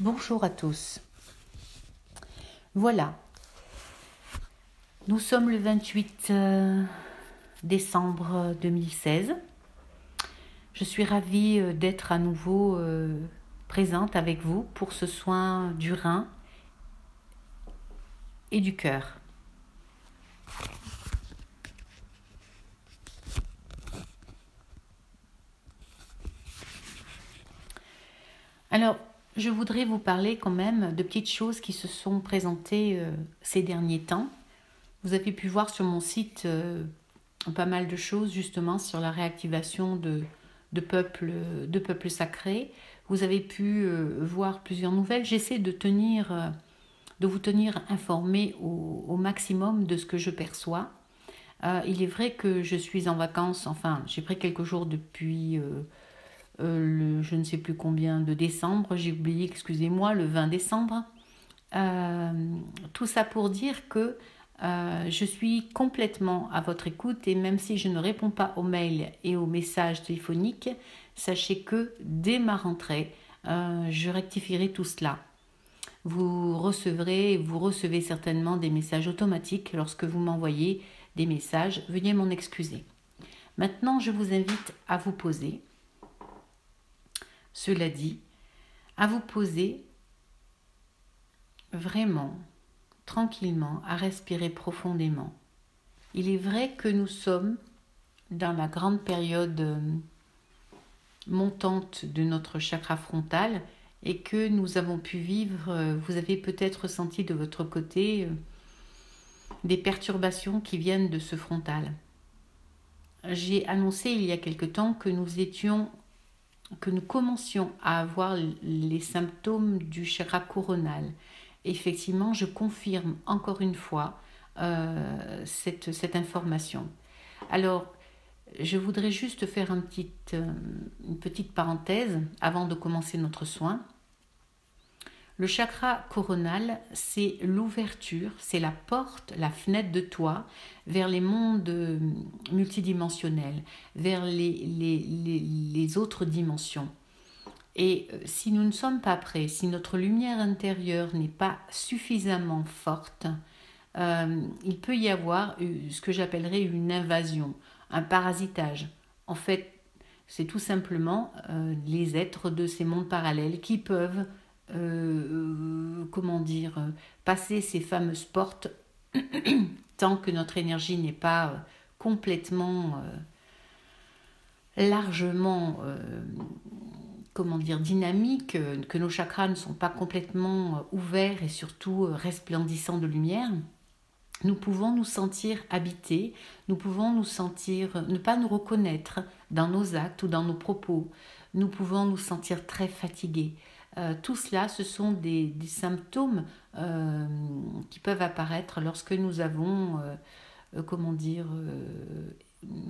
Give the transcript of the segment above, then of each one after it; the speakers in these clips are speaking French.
Bonjour à tous. Voilà. Nous sommes le 28 euh, décembre 2016. Je suis ravie euh, d'être à nouveau euh, présente avec vous pour ce soin du rein et du cœur. Alors, je voudrais vous parler quand même de petites choses qui se sont présentées euh, ces derniers temps. Vous avez pu voir sur mon site euh, pas mal de choses justement sur la réactivation de, peuples, sacrés. Vous avez pu euh, voir plusieurs nouvelles. J'essaie de tenir, de vous tenir informé au, maximum de ce que je perçois. il est vrai que je suis en vacances, enfin j'ai pris quelques jours depuis le je ne sais plus combien de décembre, j'ai oublié, excusez-moi, le 20 décembre. Euh, tout ça pour dire que euh, je suis complètement à votre écoute et même si je ne réponds pas aux mails et aux messages téléphoniques, sachez que dès ma rentrée, je rectifierai tout cela. Vous recevrez, vous recevez certainement des messages automatiques lorsque vous m'envoyez des messages. Veuillez m'en excuser. Maintenant, je vous invite à vous poser cela dit, à vous poser vraiment, tranquillement, à respirer profondément. Il est vrai que nous sommes dans la grande période euh, montante de notre chakra frontal et que nous avons pu vivre, euh, vous avez peut-être ressenti de votre côté euh, des perturbations qui viennent de ce frontal. J'ai annoncé il y a quelque temps que nous étions que nous commencions à avoir les symptômes du chakra coronal. Effectivement, je confirme encore une fois euh, cette, cette, information. Alors, je voudrais juste faire euh, une petite parenthèse avant de commencer notre soin. Le chakra coronal, c'est l'ouverture, c'est la porte, la fenêtre de toi vers les mondes euh, multidimensionnels, vers les, autres dimensions. Et euh, si nous ne sommes pas prêts, si notre lumière intérieure n'est pas suffisamment forte, euh, il peut y avoir ce que j'appellerais une invasion, un parasitage. En fait, c'est tout simplement les êtres de ces mondes parallèles qui peuvent euh, comment dire, euh, passer ces fameuses portes tant que notre énergie n'est pas euh, complètement, largement, comment dire, dynamique, que nos chakras ne sont pas complètement ouverts et surtout resplendissants de lumière, nous pouvons nous sentir habités, nous pouvons nous sentir, ne pas nous reconnaître dans nos actes ou dans nos propos, nous pouvons nous sentir très fatigués. Euh, tout cela, ce sont des, symptômes euh, qui peuvent apparaître lorsque nous avons, euh, comment dire,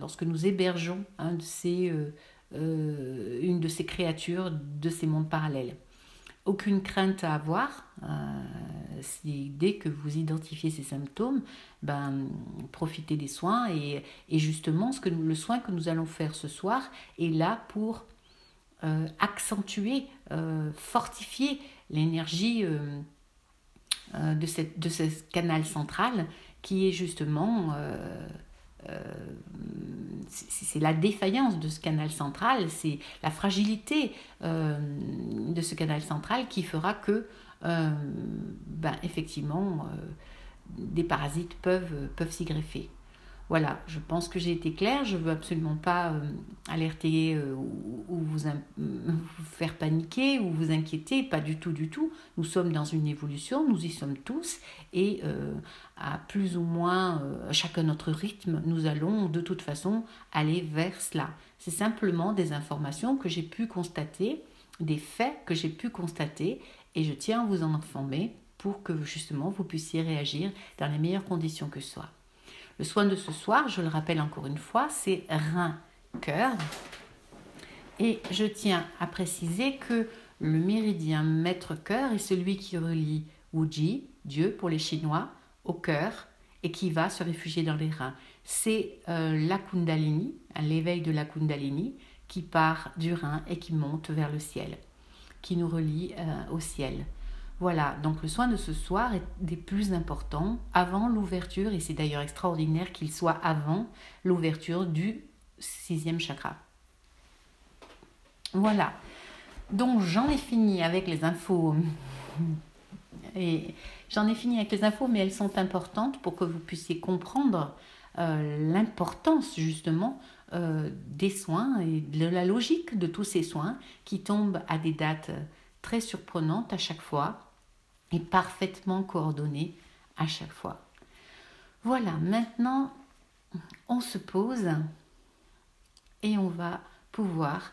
lorsque nous hébergeons une de ces créatures de ces mondes parallèles. Aucune crainte à avoir. dès que vous identifiez ces symptômes, ben, profitez des soins et, justement ce que le soin que nous allons faire ce soir est là pour euh, accentuer, euh, fortifier l'énergie euh, de, ce canal central qui est justement c'est la défaillance de ce canal central, c'est la fragilité de ce canal central qui fera que, ben, effectivement, des parasites peuvent s'y greffer. Voilà, je pense que j'ai été claire. Je ne veux absolument pas euh, alerter euh, ou, vous, faire paniquer ou vous inquiéter. Pas du tout, du tout. Nous sommes dans une évolution, nous y sommes tous. Et euh, à plus ou moins chacun notre rythme, nous allons de toute façon aller vers cela. C'est simplement des informations que j'ai pu constater, des faits que j'ai pu constater. Et je tiens à vous en informer pour que justement vous puissiez réagir dans les meilleures conditions que ce soit. Le soin de ce soir, je le rappelle encore une fois, c'est rein-cœur. Et je tiens à préciser que le méridien maître-cœur est celui qui relie Wuji, Dieu pour les Chinois, au cœur et qui va se réfugier dans les reins. C'est euh, la Kundalini, l'éveil de la Kundalini, qui part du rein et qui monte vers le ciel. qui nous relie euh, au ciel. Voilà, donc le soin de ce soir est des plus importants avant l'ouverture, et c'est d'ailleurs extraordinaire qu'il soit avant l'ouverture du sixième chakra. Voilà, donc j'en ai fini avec les infos. Et j'en ai fini avec les infos, mais elles sont importantes pour que vous puissiez comprendre euh, l'importance justement euh, des soins et de la logique de tous ces soins qui tombent à des dates très surprenantes à chaque fois et parfaitement coordonnées à chaque fois. Voilà, maintenant on se pose et on va pouvoir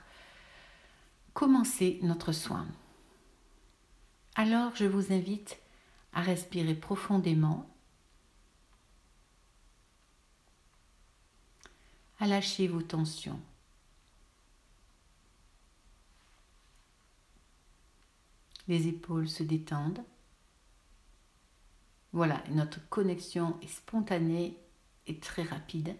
commencer notre soin. Alors je vous invite à respirer profondément, à lâcher vos tensions. Les épaules se détendent. Voilà, notre connexion est spontanée et très rapide.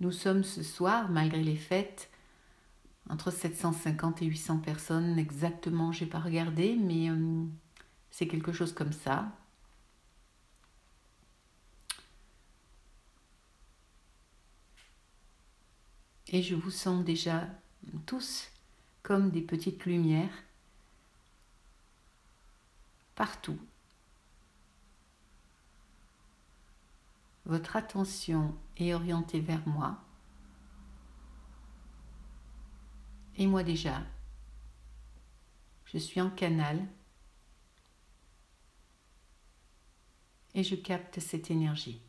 Nous sommes ce soir, malgré les fêtes, entre 750 et 800 personnes exactement, j'ai pas regardé, mais euh, c'est quelque chose comme ça. Et je vous sens déjà tous comme des petites lumières partout. Votre attention est orientée vers moi. Et moi déjà, je suis en canal et je capte cette énergie.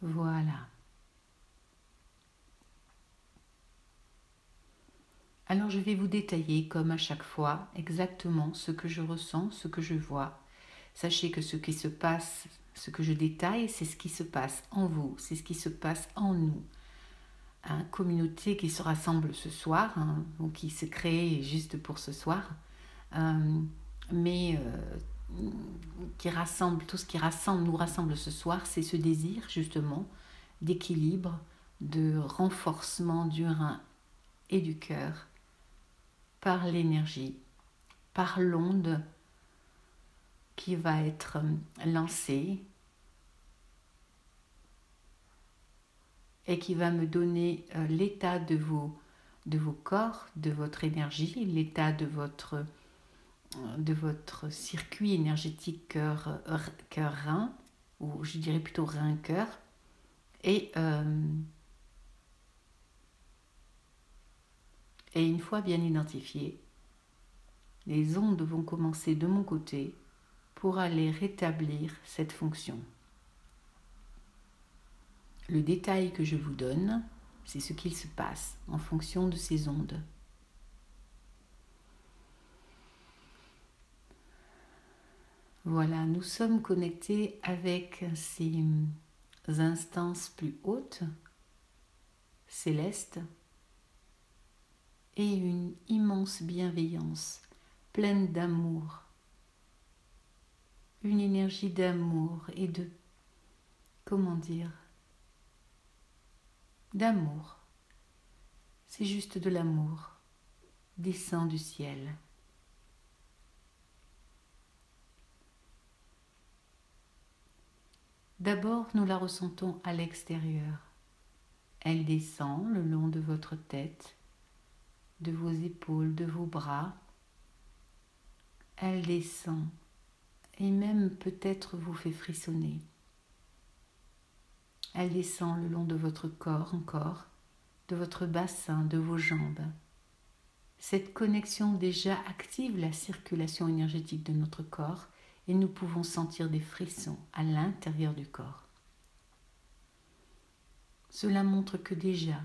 Voilà. Alors je vais vous détailler, comme à chaque fois, exactement ce que je ressens, ce que je vois. Sachez que ce qui se passe ce que je détaille, c'est ce qui se passe en vous, c'est ce qui se passe en nous. Communauté qui se rassemble ce soir, hein, ou qui se crée juste pour ce soir, euh, mais euh, qui rassemble, tout ce qui rassemble, nous rassemble ce soir, c'est ce désir justement d'équilibre, de renforcement du rein et du cœur par l'énergie, par l'onde qui va être lancée et qui va me donner euh, l'état de vos, de vos corps, de votre énergie, l'état de votre, euh, de votre circuit énergétique cœur-rein, ou je dirais plutôt rein-cœur. Et, euh, et une fois bien identifié, les ondes vont commencer de mon côté pour aller rétablir cette fonction. Le détail que je vous donne, c'est ce qu'il se passe en fonction de ces ondes. Voilà, nous sommes connectés avec ces instances plus hautes, célestes, et une immense bienveillance, pleine d'amour, une énergie d'amour et de, comment dire, d'amour. C'est juste de l'amour. Descend du ciel. D'abord, nous la ressentons à l'extérieur. Elle descend le long de votre tête, de vos épaules, de vos bras. Elle descend et même peut-être vous fait frissonner. Elle descend le long de votre corps encore, de votre bassin, de vos jambes. Cette connexion déjà active la circulation énergétique de notre corps et nous pouvons sentir des frissons à l'intérieur du corps. Cela montre que déjà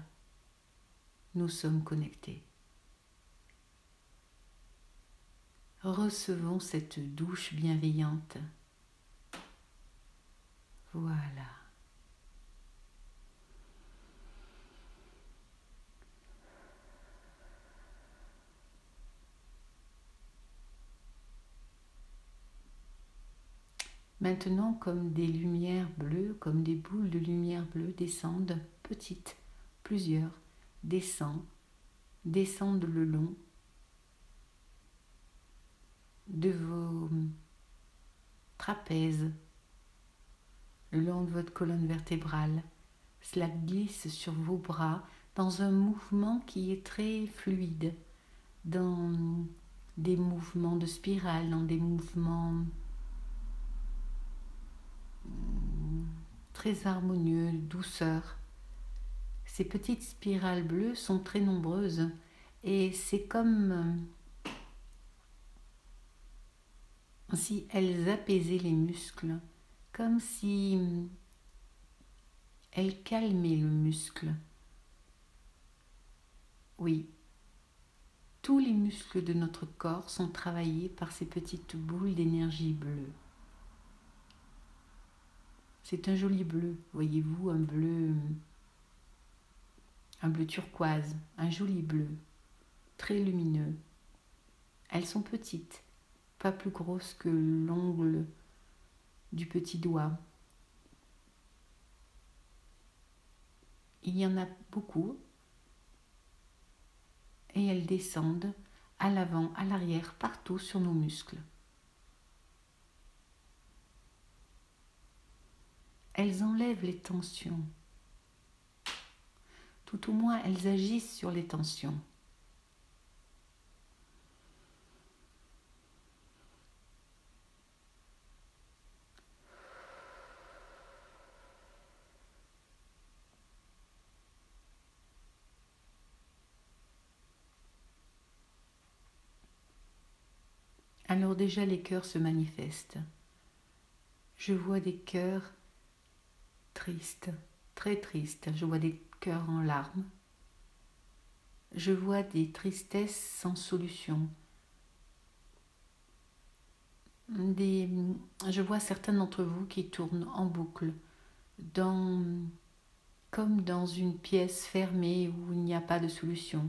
nous sommes connectés. Recevons cette douche bienveillante. Voilà. Maintenant, comme des lumières bleues, comme des boules de lumière bleue descendent, petites, plusieurs, descendent, descendent le long de vos trapèzes, le long de votre colonne vertébrale. Cela glisse sur vos bras dans un mouvement qui est très fluide, dans des mouvements de spirale, dans des mouvements très harmonieux, douceur. Ces petites spirales bleues sont très nombreuses et c'est comme si elles apaisaient les muscles, comme si elles calmaient le muscle. Oui, tous les muscles de notre corps sont travaillés par ces petites boules d'énergie bleue. C'est un joli bleu, voyez-vous, un bleu un bleu turquoise, un joli bleu, très lumineux. Elles sont petites, plus grosses que l'ongle du petit doigt. Il y en a beaucoup et elles descendent à l'avant, à l'arrière, partout sur nos muscles. elles enlèvent les tensions. Tout au moins, elles agissent sur les tensions. Alors déjà les cœurs se manifestent. Je vois des cœurs triste, très triste. Je vois des cœurs en larmes. Je vois des tristesses sans solution. Je vois certains d'entre vous qui tournent en boucle, comme dans une pièce fermée où il n'y a pas de solution.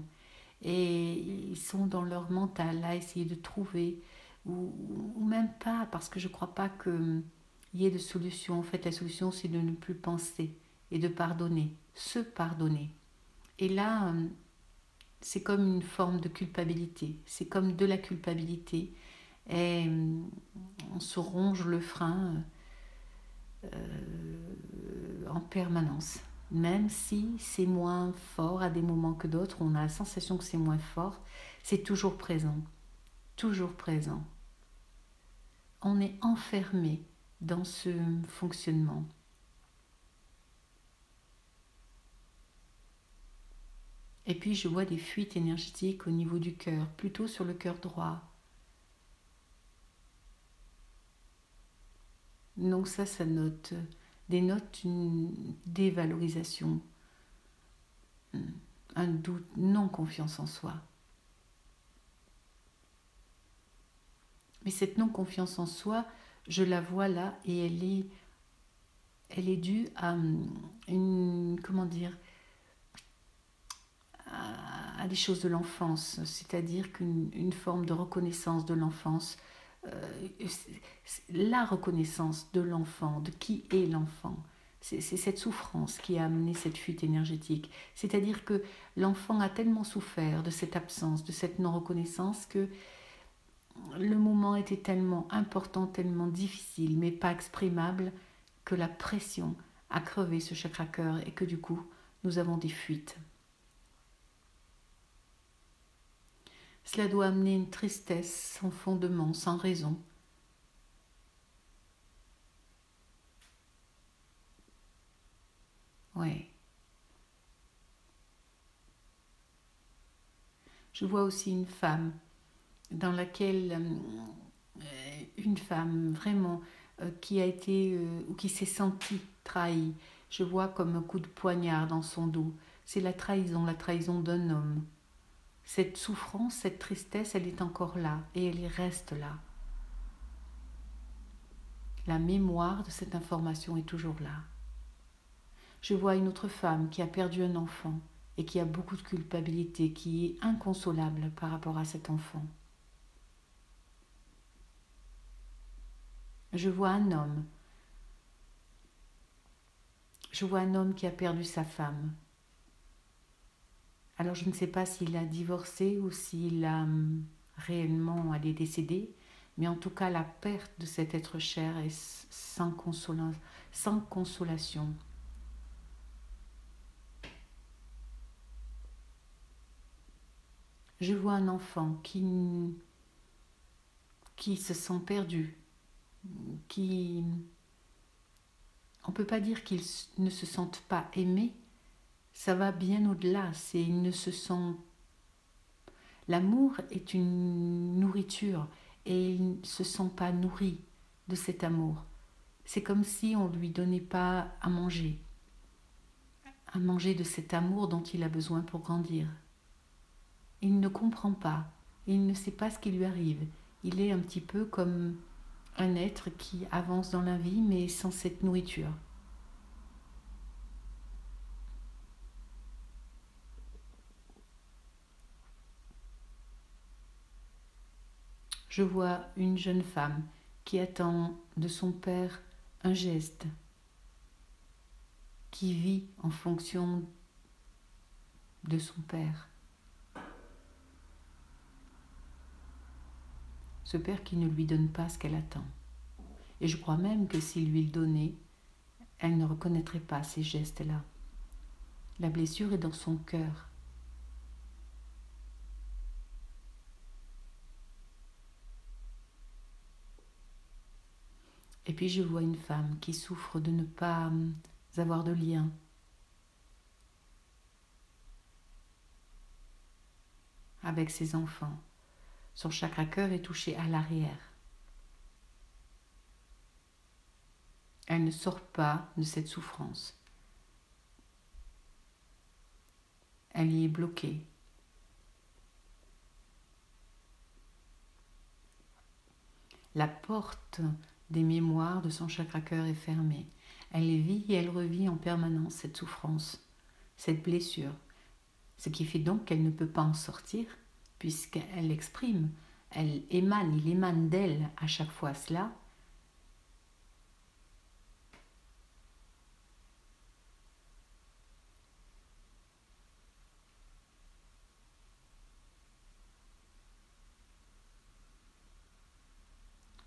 Et ils sont dans leur mental à essayer de trouver, ou, même pas, parce que je ne crois pas que il y ait de solution. En fait, la solution, c'est de ne plus penser et de pardonner, se pardonner. Et là, euh, c'est comme une forme de culpabilité. C'est comme de la culpabilité. Et euh, on se ronge le frein euh, en permanence. Même si c'est moins fort à des moments que d'autres, on a la sensation que c'est moins fort, c'est toujours présent. Toujours présent. On est enfermé dans ce fonctionnement. Et puis je vois des fuites énergétiques au niveau du cœur, plutôt sur le cœur droit. Donc ça, ça note, dénote une dévalorisation, un doute, non confiance en soi. Mais cette non confiance en soi, je la vois là et elle est, elle est due à hum, une, comment dire, à, des choses de l'enfance, c'est-à-dire qu'une forme de reconnaissance de l'enfance, euh, la reconnaissance de l'enfant, de qui est l'enfant. C'est cette souffrance qui a amené cette fuite énergétique. C'est-à-dire que l'enfant a tellement souffert de cette absence, de cette non-reconnaissance, que le moment était tellement important, tellement difficile, mais pas exprimable, que la pression a crevé ce chakra cœur et que du coup, nous avons des fuites. Cela doit amener une tristesse sans fondement, sans raison. Oui. Je vois aussi une femme dans laquelle euh, une femme vraiment euh, qui a été euh, ou qui s'est sentie trahie, je vois comme un coup de poignard dans son dos. C'est la trahison, la trahison d'un homme. Cette souffrance, cette tristesse, elle est encore là et elle reste là. La mémoire de cette information est toujours là. Je vois une autre femme qui a perdu un enfant et qui a beaucoup de culpabilité, qui est inconsolable par rapport à cet enfant. Je vois un homme. Je vois un homme qui a perdu sa femme. Alors je ne sais pas s'il a divorcé ou s'il a hum, réellement elle est décédée, mais en tout cas la perte de cet être cher est sans, sans consolation. Je vois un enfant qui se sent perdu, qui... On ne peut pas dire qu'ils ne se sentent pas aimés, ça va bien au-delà, c'est ils ne se sentent... L'amour est une nourriture et ils ne se sent pas nourris de cet amour. C'est comme si on ne lui donnait pas à manger, à manger de cet amour dont il a besoin pour grandir. Il ne comprend pas, il ne sait pas ce qui lui arrive. Il est un petit peu comme un être qui avance dans la vie mais sans cette nourriture. Je vois une jeune femme qui attend de son père un geste, qui vit en fonction de son père. Ce père qui ne lui donne pas ce qu'elle attend. Et je crois même que s'il lui le donnait, elle ne reconnaîtrait pas ces gestes-là. La blessure est dans son cœur. Et puis je vois une femme qui souffre de ne pas hum, avoir de lien. avec ses enfants. Son chakra cœur est touché à l'arrière. Elle ne sort pas de cette souffrance. Elle y est bloquée. La porte des mémoires de son chakra cœur est fermée. Elle vit et elle revit en permanence cette souffrance, cette blessure, ce qui fait donc qu'elle ne peut pas en sortir puisqu'elle exprime, elle émane, il émane d'elle à chaque fois cela.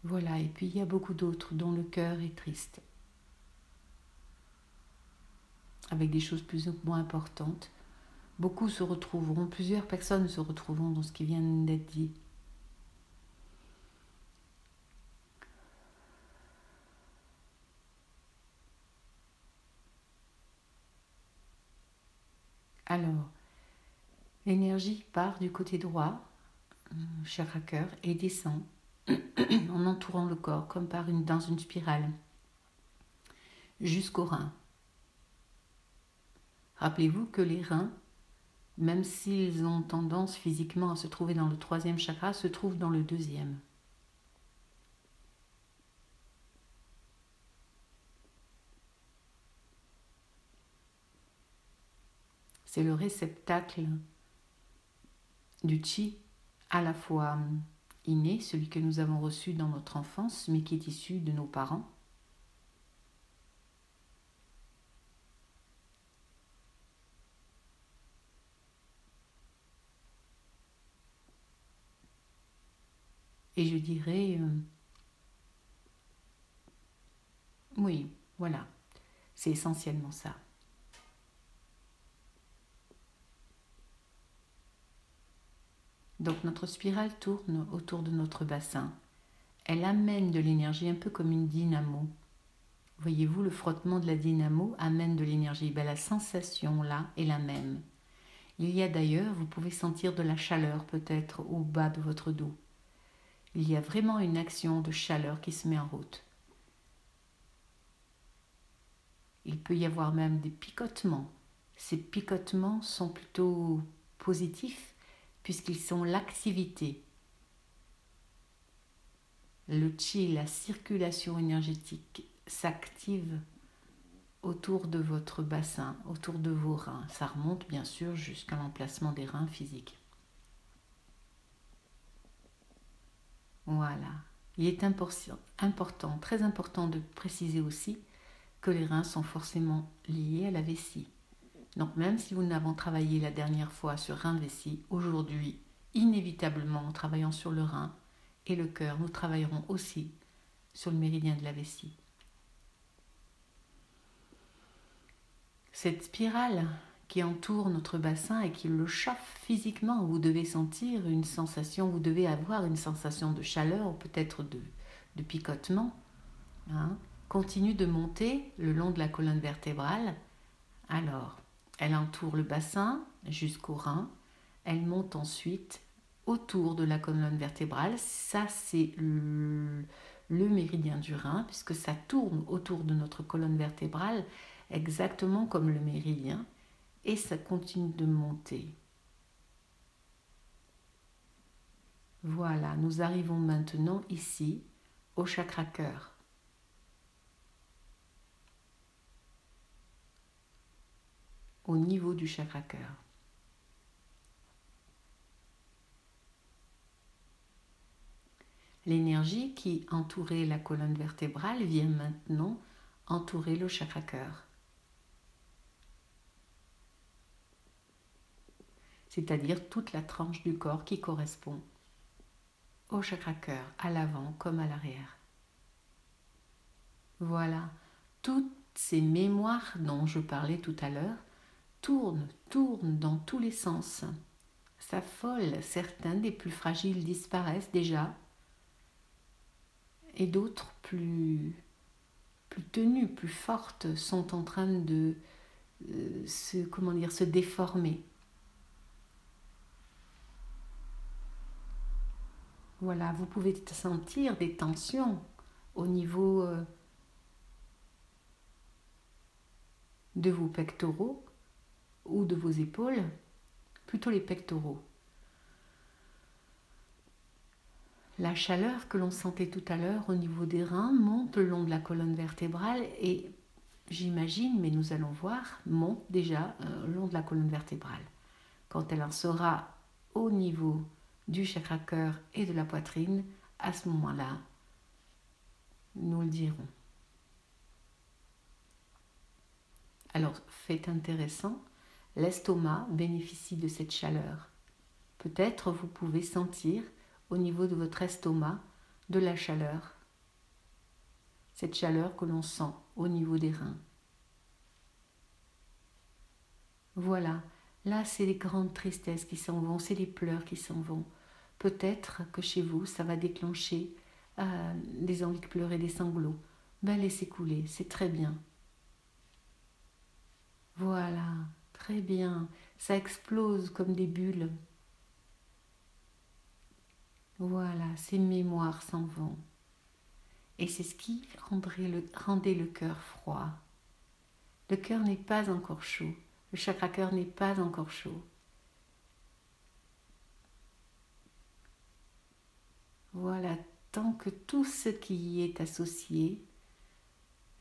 Voilà, et puis il y a beaucoup d'autres dont le cœur est triste, avec des choses plus ou moins importantes. Beaucoup se retrouveront, plusieurs personnes se retrouveront dans ce qui vient d'être dit. Alors, l'énergie part du côté droit, à cœur, et descend en entourant le corps comme par une, dans une spirale jusqu'aux reins. Rappelez-vous que les reins même s'ils ont tendance physiquement à se trouver dans le troisième chakra, se trouvent dans le deuxième. C'est le réceptacle du chi, à la fois inné, celui que nous avons reçu dans notre enfance, mais qui est issu de nos parents, Et je dirais, euh, oui, voilà, c'est essentiellement ça. Donc notre spirale tourne autour de notre bassin. Elle amène de l'énergie un peu comme une dynamo. Voyez-vous, le frottement de la dynamo amène de l'énergie. Ben, la sensation là est la même. Il y a d'ailleurs, vous pouvez sentir de la chaleur peut-être au bas de votre dos il y a vraiment une action de chaleur qui se met en route. Il peut y avoir même des picotements. Ces picotements sont plutôt positifs puisqu'ils sont l'activité. Le chi, la circulation énergétique s'active autour de votre bassin, autour de vos reins. Ça remonte bien sûr jusqu'à l'emplacement des reins physiques. Voilà. Il est important, très important de préciser aussi que les reins sont forcément liés à la vessie. Donc même si nous n'avons travaillé la dernière fois sur rein-vessie, aujourd'hui, inévitablement en travaillant sur le rein et le cœur, nous travaillerons aussi sur le méridien de la vessie. Cette spirale qui entoure notre bassin et qui le chauffe physiquement, vous devez sentir une sensation, vous devez avoir une sensation de chaleur ou peut-être de, picotement, hein, continue de monter le long de la colonne vertébrale. Alors, elle entoure le bassin jusqu'au rein, elle monte ensuite autour de la colonne vertébrale. Ça, c'est le, le méridien du rein, puisque ça tourne autour de notre colonne vertébrale, exactement comme le méridien, et ça continue de monter. Voilà, nous arrivons maintenant ici au chakra cœur. Au niveau du chakra cœur. L'énergie qui entourait la colonne vertébrale vient maintenant entourer le chakra cœur. C'est-à-dire toute la tranche du corps qui correspond au chakra cœur, à l'avant comme à l'arrière. Voilà, toutes ces mémoires dont je parlais tout à l'heure tournent, tournent dans tous les sens. S'affolent, certains des plus fragiles disparaissent déjà et d'autres plus, tenues, plus fortes sont en train de euh, se, comment se déformer. Voilà, vous pouvez sentir des tensions au niveau euh, de vos pectoraux ou de vos épaules, plutôt les pectoraux. La chaleur que l'on sentait tout à l'heure au niveau des reins monte le long de la colonne vertébrale et j'imagine, mais nous allons voir, monte déjà euh, le long de la colonne vertébrale. Quand elle en sera au niveau du chakra cœur et de la poitrine, à ce moment-là, nous le dirons. Alors, fait intéressant, l'estomac bénéficie de cette chaleur. Peut-être vous pouvez sentir au niveau de votre estomac de la chaleur. Cette chaleur que l'on sent au niveau des reins. Voilà, là c'est les grandes tristesses qui s'en vont, c'est les pleurs qui s'en vont. Peut-être que chez vous, ça va déclencher euh, des envies de pleurer, des sanglots. Ben laissez couler, c'est très bien. Voilà, très bien. Ça explose comme des bulles. Voilà, ces mémoires s'en vont. Et c'est ce qui rendait le cœur froid. Le cœur n'est pas encore chaud. Le chakra cœur n'est pas encore chaud. Voilà, tant que tout ce qui y est associé,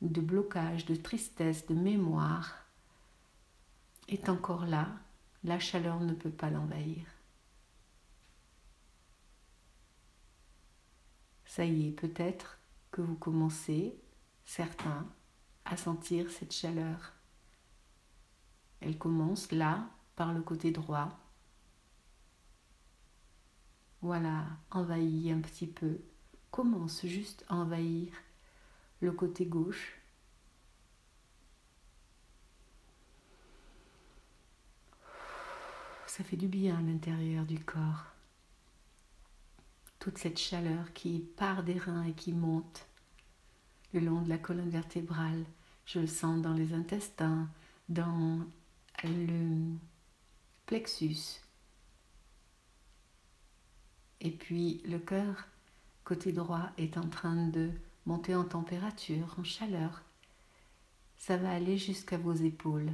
de blocage, de tristesse, de mémoire, est encore là, la chaleur ne peut pas l'envahir. Ça y est, peut-être que vous commencez, certains, à sentir cette chaleur. Elle commence là, par le côté droit. Voilà, envahit un petit peu. Commence juste à envahir le côté gauche. Ça fait du bien à l'intérieur du corps toute cette chaleur qui part des reins et qui monte le long de la colonne vertébrale. Je le sens dans les intestins, dans le plexus. Et puis le cœur, côté droit, est en train de monter en température, en chaleur. Ça va aller jusqu'à vos épaules.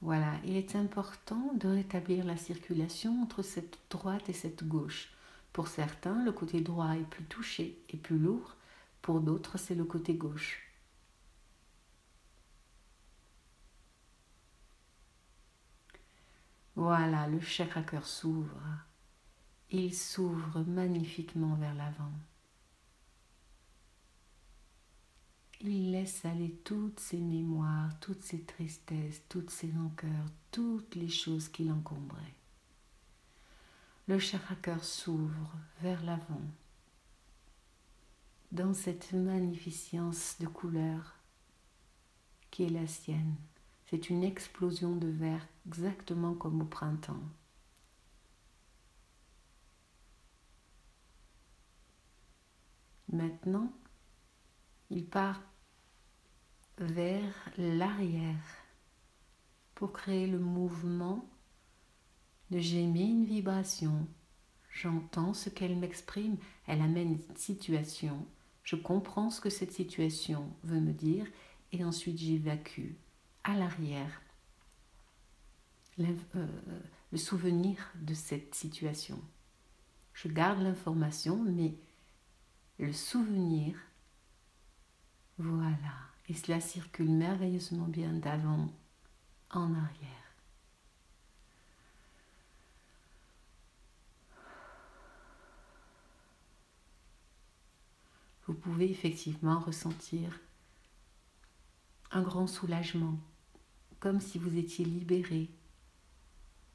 Voilà, il est important de rétablir la circulation entre cette droite et cette gauche. Pour certains, le côté droit est plus touché et plus lourd, pour d'autres, c'est le côté gauche. Voilà, le chakra cœur s'ouvre il s'ouvre magnifiquement vers l'avant. Il laisse aller toutes ses mémoires, toutes ses tristesses, toutes ses rancœurs, toutes les choses qui l'encombraient. Le chakra s'ouvre vers l'avant dans cette magnificence de couleurs qui est la sienne. C'est une explosion de vert exactement comme au printemps. Maintenant, il part vers l'arrière pour créer le mouvement de j'émets une vibration, j'entends ce qu'elle m'exprime, elle amène une situation, je comprends ce que cette situation veut me dire et ensuite j'évacue à l'arrière euh, le souvenir de cette situation. Je garde l'information, mais le souvenir, voilà. Et cela circule merveilleusement bien d'avant en arrière. Vous pouvez effectivement ressentir un grand soulagement, comme si vous étiez libéré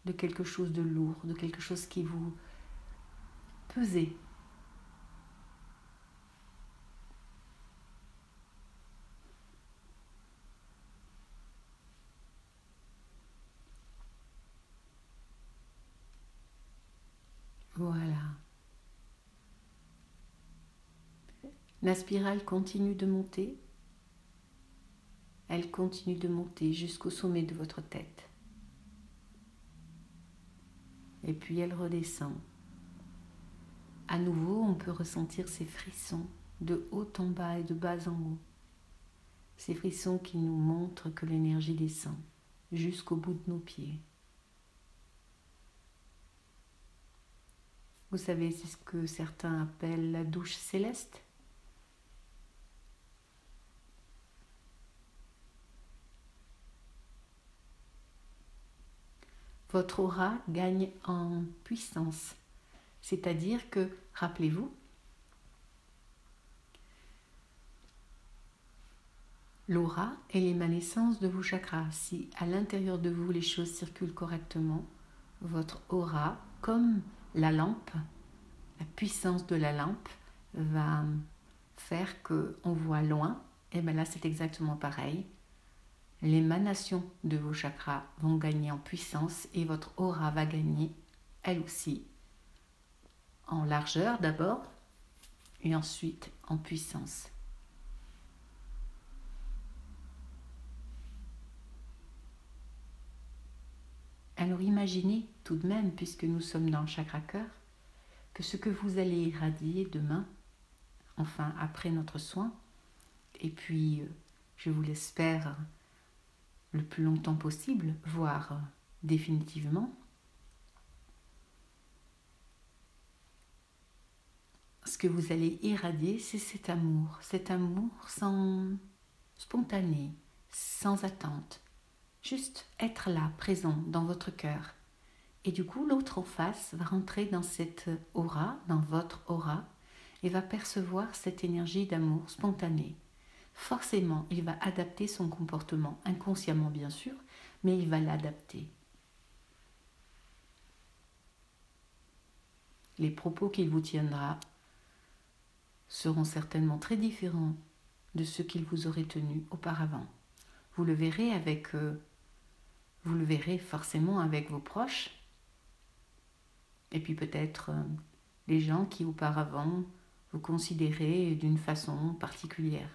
de quelque chose de lourd, de quelque chose qui vous pesait Voilà. La spirale continue de monter. Elle continue de monter jusqu'au sommet de votre tête. Et puis elle redescend. À nouveau, on peut ressentir ces frissons de haut en bas et de bas en haut. Ces frissons qui nous montrent que l'énergie descend jusqu'au bout de nos pieds. Vous savez, c'est ce que certains appellent la douche céleste. Votre aura gagne en puissance. C'est-à-dire que, rappelez-vous, l'aura est l'émanescence de vos chakras. Si à l'intérieur de vous les choses circulent correctement, votre aura, comme la lampe, la puissance de la lampe va faire que on voit loin. Et bien là, c'est exactement pareil. L'émanation de vos chakras vont gagner en puissance et votre aura va gagner, elle aussi, en largeur d'abord et ensuite en puissance. Alors imaginez tout de même, puisque nous sommes dans le chakra cœur, que ce que vous allez irradier demain, enfin après notre soin, et puis euh, je vous l'espère le plus longtemps possible, voire définitivement, ce que vous allez irradier, c'est cet amour, cet amour sans spontané, sans attente, Juste être là, présent dans votre cœur. Et du coup, l'autre en face va rentrer dans cette aura, dans votre aura, et va percevoir cette énergie d'amour spontanée. Forcément, il va adapter son comportement, inconsciemment bien sûr, mais il va l'adapter. Les propos qu'il vous tiendra seront certainement très différents de ceux qu'il vous aurait tenus auparavant. Vous le verrez avec euh, vous le verrez forcément avec vos proches. Et puis peut-être euh, les gens qui auparavant vous considéraient d'une façon particulière.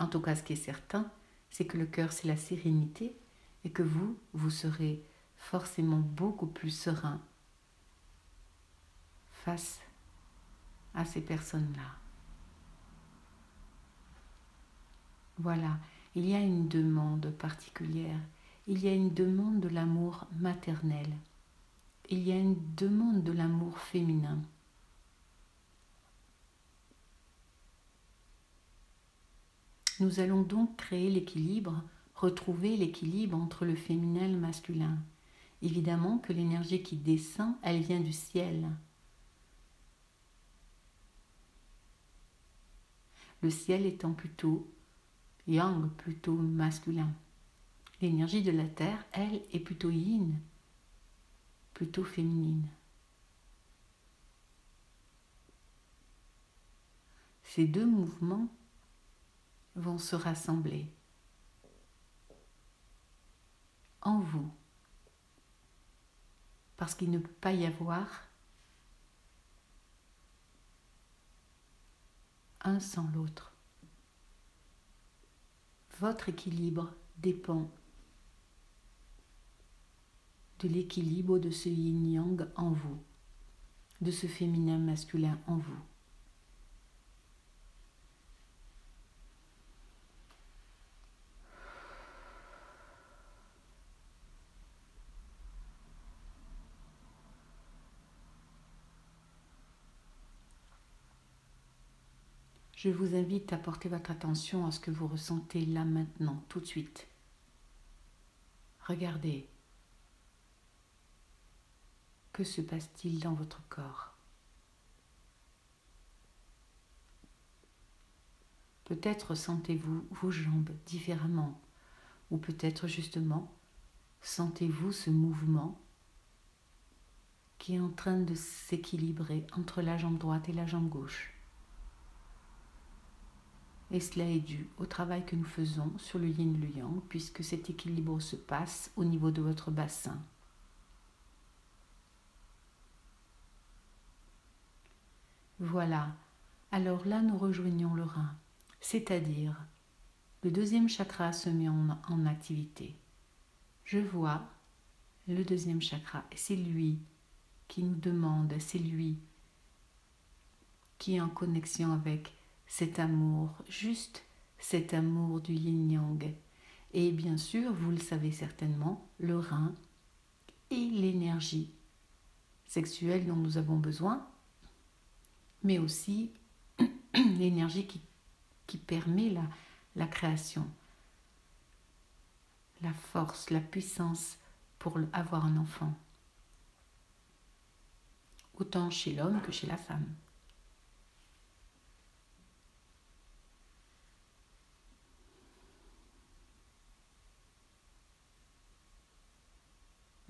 En tout cas, ce qui est certain, c'est que le cœur, c'est la sérénité et que vous, vous serez forcément beaucoup plus serein face à ces personnes-là. Voilà il y a une demande particulière, il y a une demande de l'amour maternel, il y a une demande de l'amour féminin. Nous allons donc créer l'équilibre, retrouver l'équilibre entre le féminin et le masculin. Évidemment que l'énergie qui descend, elle vient du ciel. Le ciel étant plutôt yang, plutôt masculin. L'énergie de la terre, elle, est plutôt yin, plutôt féminine. Ces deux mouvements vont se rassembler en vous. Parce qu'il ne peut pas y avoir un sans l'autre. Votre équilibre dépend de l'équilibre de ce yin-yang en vous, de ce féminin masculin en vous. Je vous invite à porter votre attention à ce que vous ressentez là maintenant, tout de suite. Regardez. Que se passe-t-il dans votre corps? Peut-être sentez-vous vos jambes différemment, ou peut-être justement sentez-vous ce mouvement qui est en train de s'équilibrer entre la jambe droite et la jambe gauche. Et cela est dû au travail que nous faisons sur le yin et le yang, puisque cet équilibre se passe au niveau de votre bassin. Voilà. Alors là, nous rejoignons le rein, c'est-à-dire le deuxième chakra se met en, en activité. Je vois le deuxième chakra, et c'est lui qui nous demande, c'est lui qui est en connexion avec cet amour, juste cet amour du yin-yang. Et bien sûr, vous le savez certainement, le rein et l'énergie sexuelle dont nous avons besoin, mais aussi l'énergie qui, permet la création, la force, la puissance pour avoir un enfant, autant chez l'homme que chez la femme.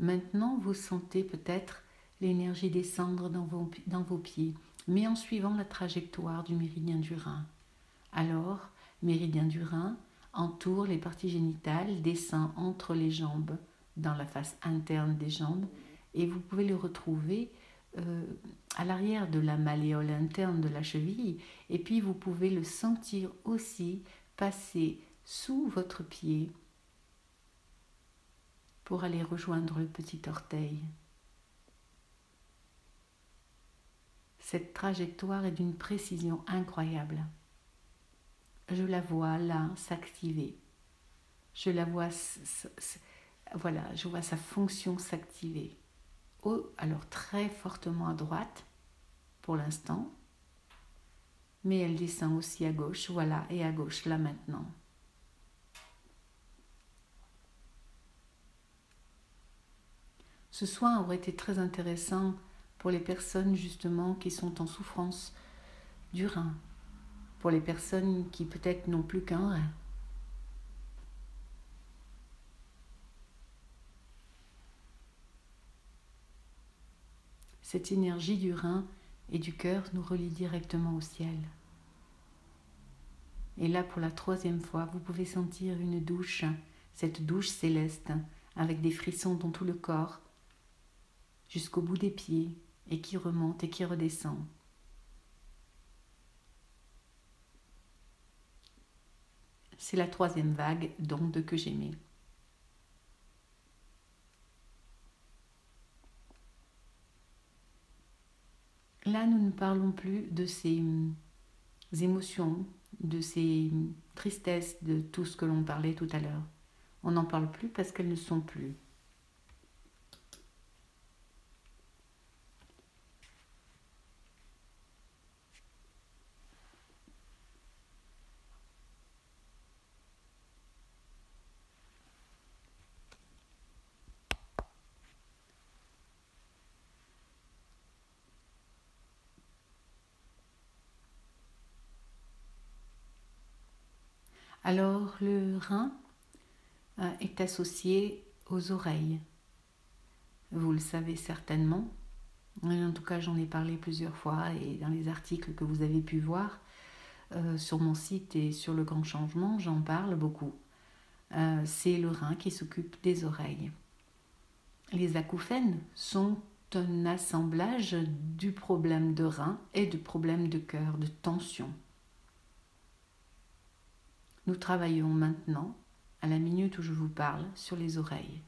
Maintenant, vous sentez peut-être l'énergie descendre dans vos, pieds, mais en suivant la trajectoire du méridien du rein. Alors, méridien du rein entoure les parties génitales, descend entre les jambes, dans la face interne des jambes, et vous pouvez le retrouver euh, à l'arrière de la malléole interne de la cheville, et puis vous pouvez le sentir aussi passer sous votre pied pour aller rejoindre le petit orteil. Cette trajectoire est d'une précision incroyable. Je la vois là s'activer. Je la vois, voilà, je vois sa fonction s'activer. Oh, alors très fortement à droite pour l'instant, mais elle descend aussi à gauche, voilà, et à gauche là maintenant. Ce soin aurait été très intéressant pour les personnes justement qui sont en souffrance du rein, pour les personnes qui peut-être n'ont plus qu'un rein. Cette énergie du rein et du cœur nous relie directement au ciel. Et là, pour la troisième fois, vous pouvez sentir une douche, cette douche céleste, avec des frissons dans tout le corps, jusqu'au bout des pieds et qui remonte et qui redescend. C'est la troisième vague d'ondes que j'aimais. Là, nous ne parlons plus de ces hum, émotions, de ces hum, tristesses, de tout ce que l'on parlait tout à l'heure. On n'en parle plus parce qu'elles ne sont plus. Alors le rein euh, est associé aux oreilles. Vous le savez certainement. En tout cas, j'en ai parlé plusieurs fois et dans les articles que vous avez pu voir euh, sur mon site et sur le grand changement, j'en parle beaucoup. Euh, c'est le rein qui s'occupe des oreilles. Les acouphènes sont un assemblage du problème de rein et du problème de cœur, de tension. Nous travaillons maintenant, à la minute où je vous parle, sur les oreilles.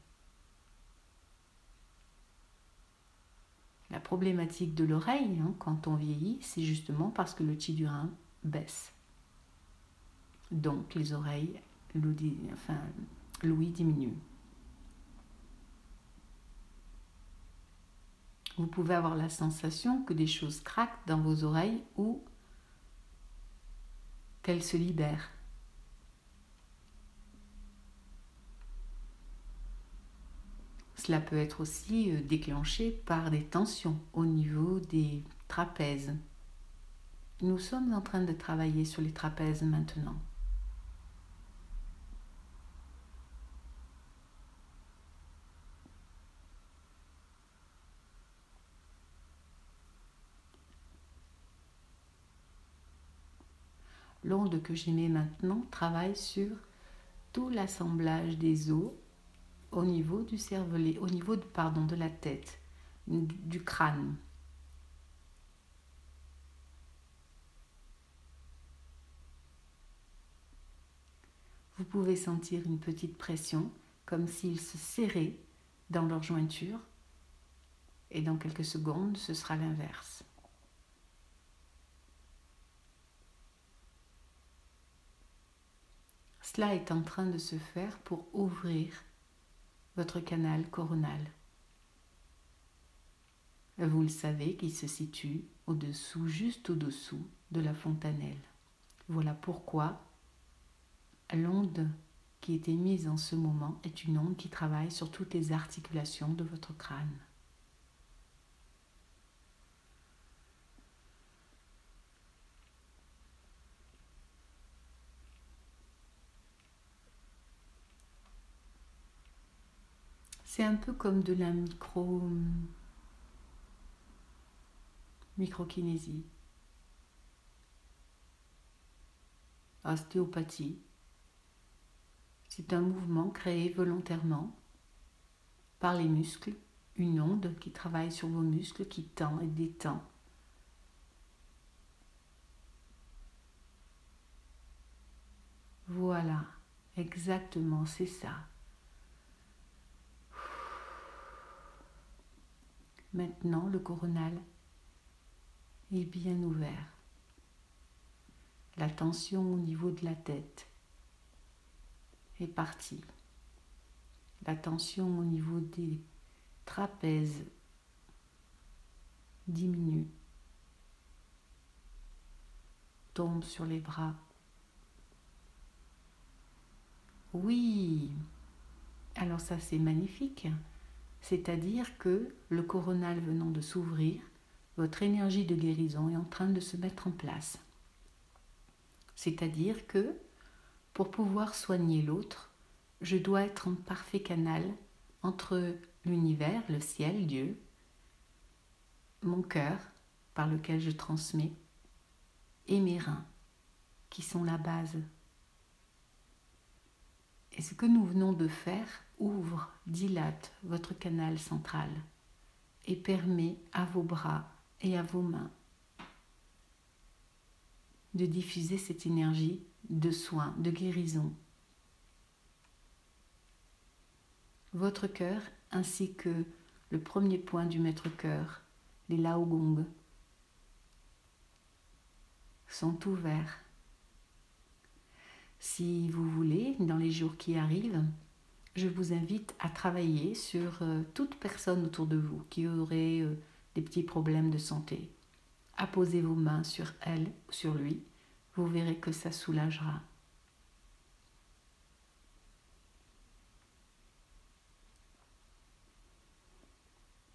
La problématique de l'oreille, hein, quand on vieillit, c'est justement parce que le chi du rein baisse. Donc les oreilles, l'ouïe diminue. Vous pouvez avoir la sensation que des choses craquent dans vos oreilles ou qu'elles se libèrent. Cela peut être aussi euh, déclenché par des tensions au niveau des trapèzes. Nous sommes en train de travailler sur les trapèzes maintenant. L'onde que j'émets maintenant travaille sur tout l'assemblage des os au niveau du cervelet, au niveau de, pardon, de la tête, du crâne. Vous pouvez sentir une petite pression, comme s'ils se serraient dans leur jointure, et dans quelques secondes, ce sera l'inverse. Cela est en train de se faire pour ouvrir votre canal coronal. Vous le savez qu'il se situe au-dessous, juste au-dessous de la fontanelle. Voilà pourquoi l'onde qui est émise en ce moment est une onde qui travaille sur toutes les articulations de votre crâne. C'est un peu comme de la micro microkinésie, ostéopathie. C'est un mouvement créé volontairement par les muscles, une onde qui travaille sur vos muscles, qui tend et détend. Voilà, exactement, c'est ça. Maintenant, le coronal est bien ouvert. La tension au niveau de la tête est partie. La tension au niveau des trapèzes diminue, tombe sur les bras. Oui, alors ça c'est magnifique. C'est-à-dire que le coronal venant de s'ouvrir, votre énergie de guérison est en train de se mettre en place. C'est-à-dire que pour pouvoir soigner l'autre, je dois être en parfait canal entre l'univers, le ciel, Dieu, mon cœur par lequel je transmets, et mes reins, qui sont la base. Et ce que nous venons de faire ouvre, dilate votre canal central et permet à vos bras et à vos mains de diffuser cette énergie de soin, de guérison. Votre cœur ainsi que le premier point du maître-cœur, les Laogong, sont ouverts. Si vous voulez, dans les jours qui arrivent, je vous invite à travailler sur euh, toute personne autour de vous qui aurait euh, des petits problèmes de santé. À vos mains sur elle ou sur lui, vous verrez que ça soulagera.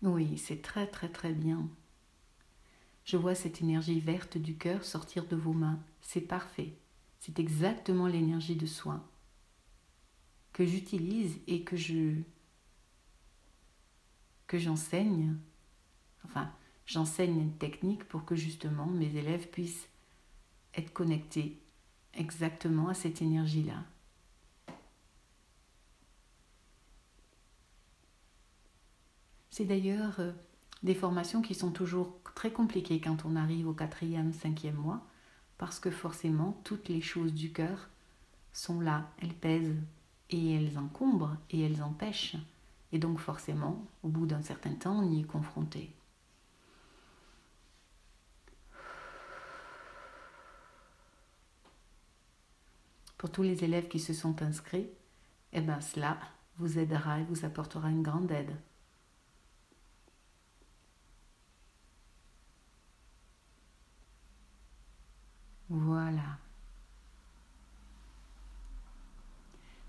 Oui, c'est très très très bien. Je vois cette énergie verte du cœur sortir de vos mains. C'est parfait. C'est exactement l'énergie de soin que j'utilise et que je que j'enseigne. Enfin, j'enseigne une technique pour que justement mes élèves puissent être connectés exactement à cette énergie-là. C'est d'ailleurs euh, des formations qui sont toujours très compliquées quand on arrive au quatrième, cinquième mois, parce que forcément, toutes les choses du cœur sont là, elles pèsent et elles encombrent et elles empêchent. Et donc forcément, au bout d'un certain temps, on y est confronté. Pour tous les élèves qui se sont inscrits, eh bien cela vous aidera et vous apportera une grande aide. Voilà.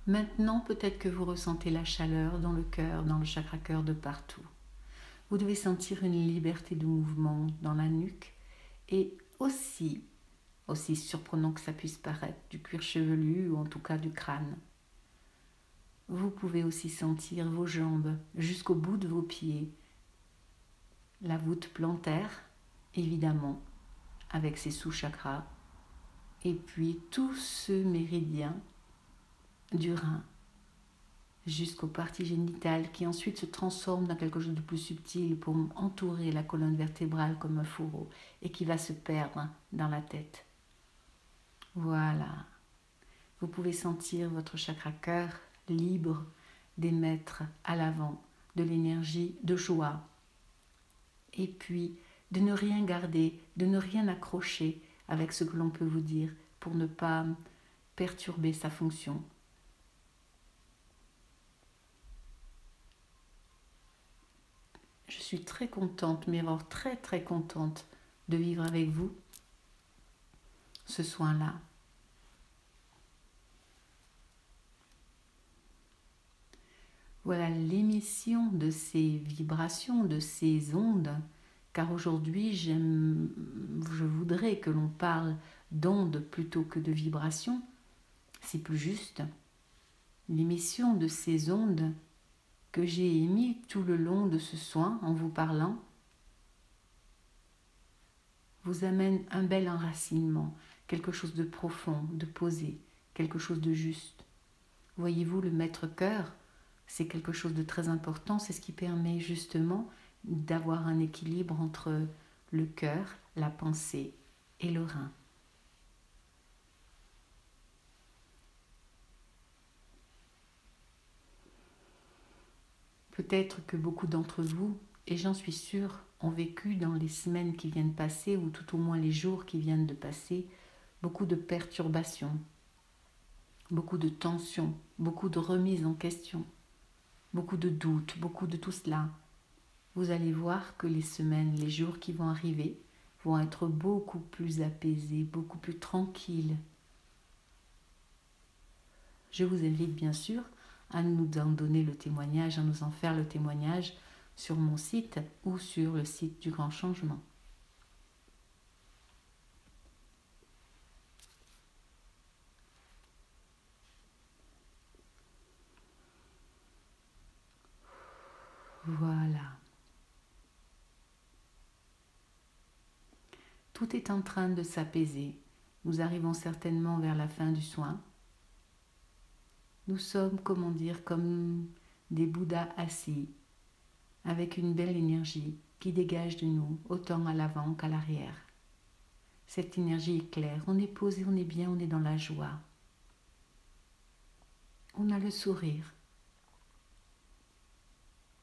Maintenant, peut-être que vous ressentez la chaleur dans le cœur, dans le chakra cœur de partout. Vous devez sentir une liberté de mouvement dans la nuque et aussi, aussi surprenant que ça puisse paraître, du cuir chevelu ou en tout cas du crâne. Vous pouvez aussi sentir vos jambes jusqu'au bout de vos pieds, la voûte plantaire, évidemment, avec ses sous-chakras et puis tout ce méridien du rein jusqu'aux parties génitales qui ensuite se transforment dans quelque chose de plus subtil pour entourer la colonne vertébrale comme un fourreau et qui va se perdre dans la tête. Voilà. Vous pouvez sentir votre chakra cœur libre d'émettre à l'avant de l'énergie de joie et puis de ne rien garder, de ne rien accrocher avec ce que l'on peut vous dire pour ne pas perturber sa fonction. Je suis très contente, mais très très contente de vivre avec vous ce soin-là. Voilà l'émission de ces vibrations, de ces ondes car aujourd'hui je voudrais que l'on parle d'ondes plutôt que de vibrations. C'est plus juste. L'émission de ces ondes que j'ai émis tout le long de ce soin en vous parlant vous amène un bel enracinement, quelque chose de profond, de posé, quelque chose de juste. Voyez-vous, le maître cœur, c'est quelque chose de très important, c'est ce qui permet justement d'avoir un équilibre entre le cœur, la pensée et le rein. Peut-être que beaucoup d'entre vous, et j'en suis sûre, ont vécu dans les semaines qui viennent passer, ou tout au moins les jours qui viennent de passer, beaucoup de perturbations, beaucoup de tensions, beaucoup de remises en question, beaucoup de doutes, beaucoup de tout cela, vous allez voir que les semaines, les jours qui vont arriver vont être beaucoup plus apaisés, beaucoup plus tranquilles. Je vous invite bien sûr à nous en donner le témoignage, à nous en faire le témoignage sur mon site ou sur le site du Grand Changement. Voilà. Tout est en train de s'apaiser. Nous arrivons certainement vers la fin du soin. Nous sommes, comment dire, comme des Bouddhas assis, avec une belle énergie qui dégage de nous, autant à l'avant qu'à l'arrière. Cette énergie est claire, on est posé, on est bien, on est dans la joie. On a le sourire.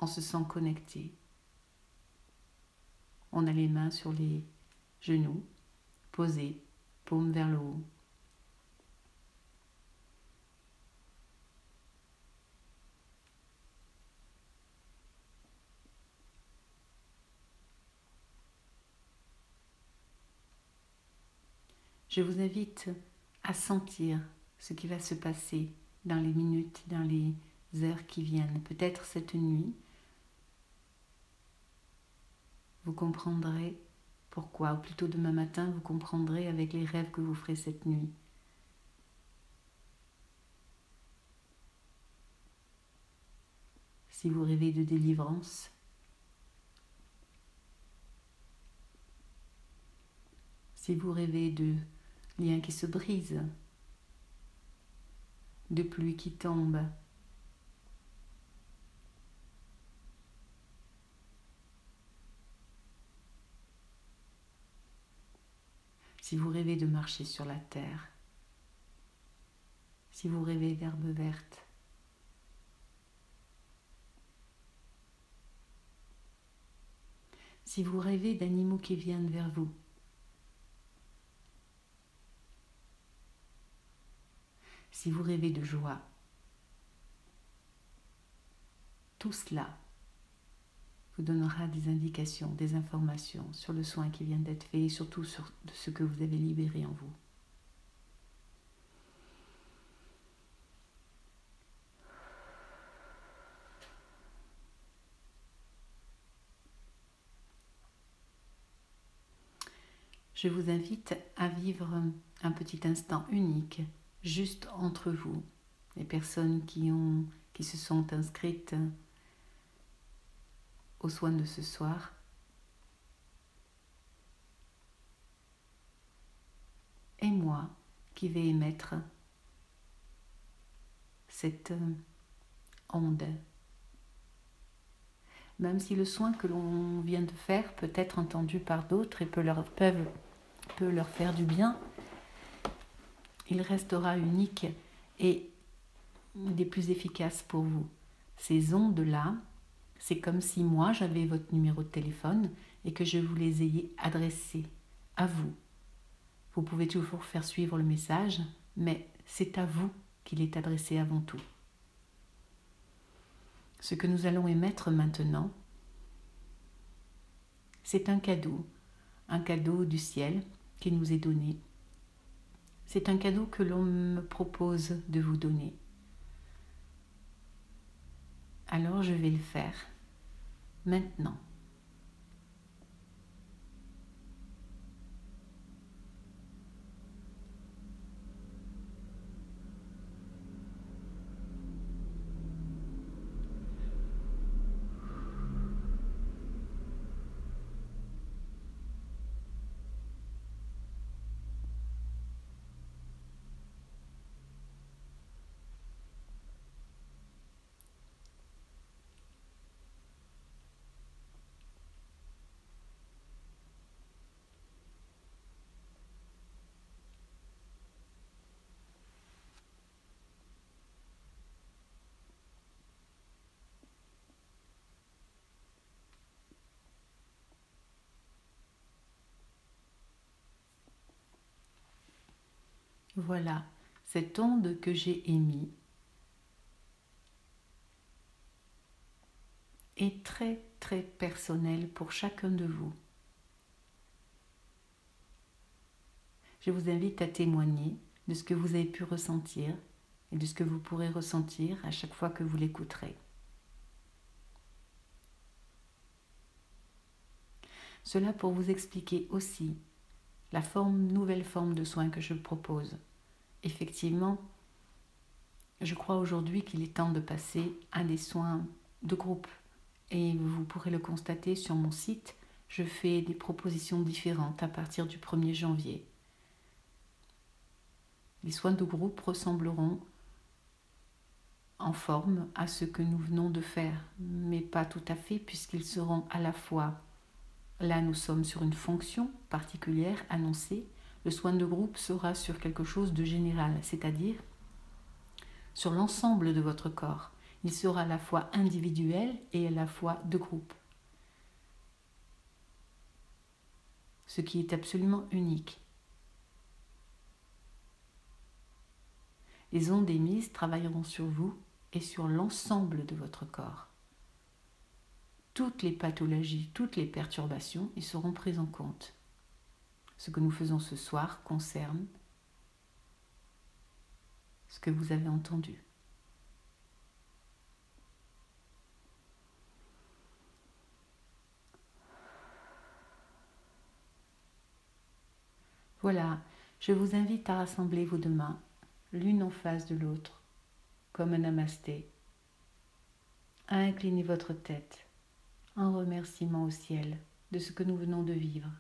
On se sent connecté. On a les mains sur les genoux posés, paume vers le haut. Je vous invite à sentir ce qui va se passer dans les minutes, dans les heures qui viennent. Peut-être cette nuit, vous comprendrez pourquoi, ou plutôt demain matin, vous comprendrez avec les rêves que vous ferez cette nuit. Si vous rêvez de délivrance, si vous rêvez de liens qui se brisent, de pluie qui tombe, si vous rêvez de marcher sur la terre, si vous rêvez d'herbes vertes, si vous rêvez d'animaux qui viennent vers vous, si vous rêvez de joie, tout cela vous donnera des indications, des informations sur le soin qui vient d'être fait et surtout sur ce que vous avez libéré en vous. Je vous invite à vivre un petit instant unique, juste entre vous, les personnes qui, se sont inscrites aux soins de ce soir. Et moi qui vais émettre cette onde. Même si le soin que l'on vient de faire peut être entendu par d'autres et peut leur faire du bien, il restera unique et des plus efficaces pour vous. Ces ondes-là, c'est comme si moi j'avais votre numéro de téléphone et que je vous les ayais adressés à vous. Vous pouvez toujours faire suivre le message, mais c'est à vous qu'il est adressé avant tout. Ce que nous allons émettre maintenant, c'est un cadeau, un cadeau du ciel qui nous est donné. C'est un cadeau que l'on me propose de vous donner. Alors je vais le faire maintenant. Voilà, cette onde que j'ai émise est très très personnelle pour chacun de vous. Je vous invite à témoigner de ce que vous avez pu ressentir et de ce que vous pourrez ressentir à chaque fois que vous l'écouterez. Cela pour vous expliquer aussi la nouvelle forme de soins que je propose. Effectivement, je crois aujourd'hui qu'il est temps de passer à des soins de groupe. Et vous pourrez le constater sur mon site, je fais des propositions différentes à partir du 1er janvier. Les soins de groupe ressembleront en forme à ce que nous venons de faire, mais pas tout à fait puisqu'ils seront à la fois Là, nous sommes sur une fonction particulière annoncée. Le soin de groupe sera sur quelque chose de général, c'est-à-dire sur l'ensemble de votre corps. Il sera à la fois individuel et à la fois de groupe. Ce qui est absolument unique. Les ondes émises travailleront sur vous et sur l'ensemble de votre corps toutes les pathologies, toutes les perturbations, ils seront prises en compte. Ce que nous faisons ce soir concerne ce que vous avez entendu. Voilà, je vous invite à rassembler vos deux mains, l'une en face de l'autre, comme un namasté, à incliner votre tête en remerciement au ciel de ce que nous venons de vivre.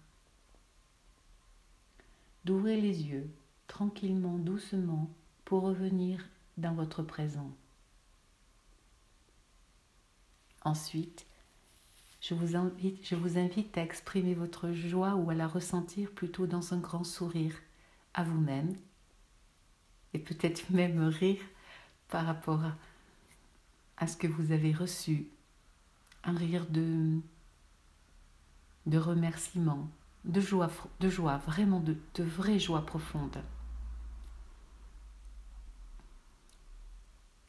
D'ouvrir les yeux tranquillement, doucement, pour revenir dans votre présent. Ensuite, je vous, invite, je vous invite à exprimer votre joie ou à la ressentir plutôt dans un grand sourire à vous-même et peut-être même rire par rapport à, ce que vous avez reçu. Un rire de, de remerciement, de joie, de joie vraiment de, de vraie joie profonde.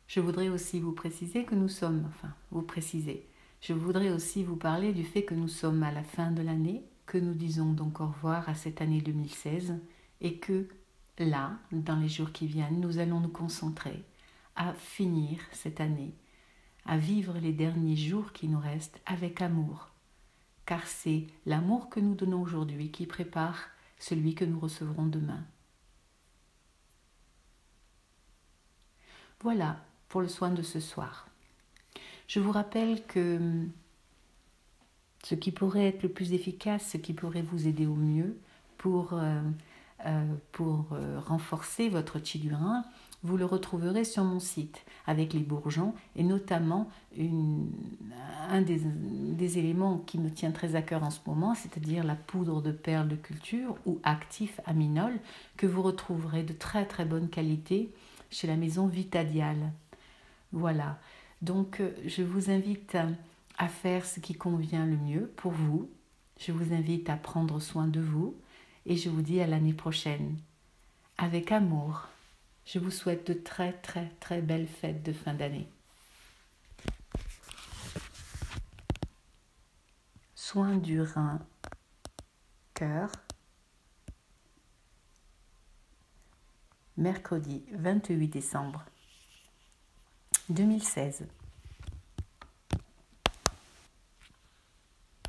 Je voudrais aussi vous préciser que nous sommes, enfin, vous préciser, je voudrais aussi vous parler du fait que nous sommes à la fin de l'année, que nous disons donc au revoir à cette année 2016 et que là, dans les jours qui viennent, nous allons nous concentrer à finir cette année, à vivre les derniers jours qui nous restent avec amour, car c'est l'amour que nous donnons aujourd'hui qui prépare celui que nous recevrons demain. Voilà pour le soin de ce soir. Je vous rappelle que ce qui pourrait être le plus efficace, ce qui pourrait vous aider au mieux pour, euh, euh, pour euh, renforcer votre chigurin, vous le retrouverez sur mon site avec les bourgeons et notamment un des, des, éléments qui me tient très à cœur en ce moment, c'est-à-dire la poudre de perles de culture ou actif aminol que vous retrouverez de très très bonne qualité chez la maison Vitadial. Voilà. Donc, euh, je vous invite à faire ce qui convient le mieux pour vous. Je vous invite à prendre soin de vous et je vous dis à l'année prochaine. Avec amour, je vous souhaite de très très très belles fêtes de fin d'année. Soin du rein, cœur. Mercredi 28 décembre. 2016.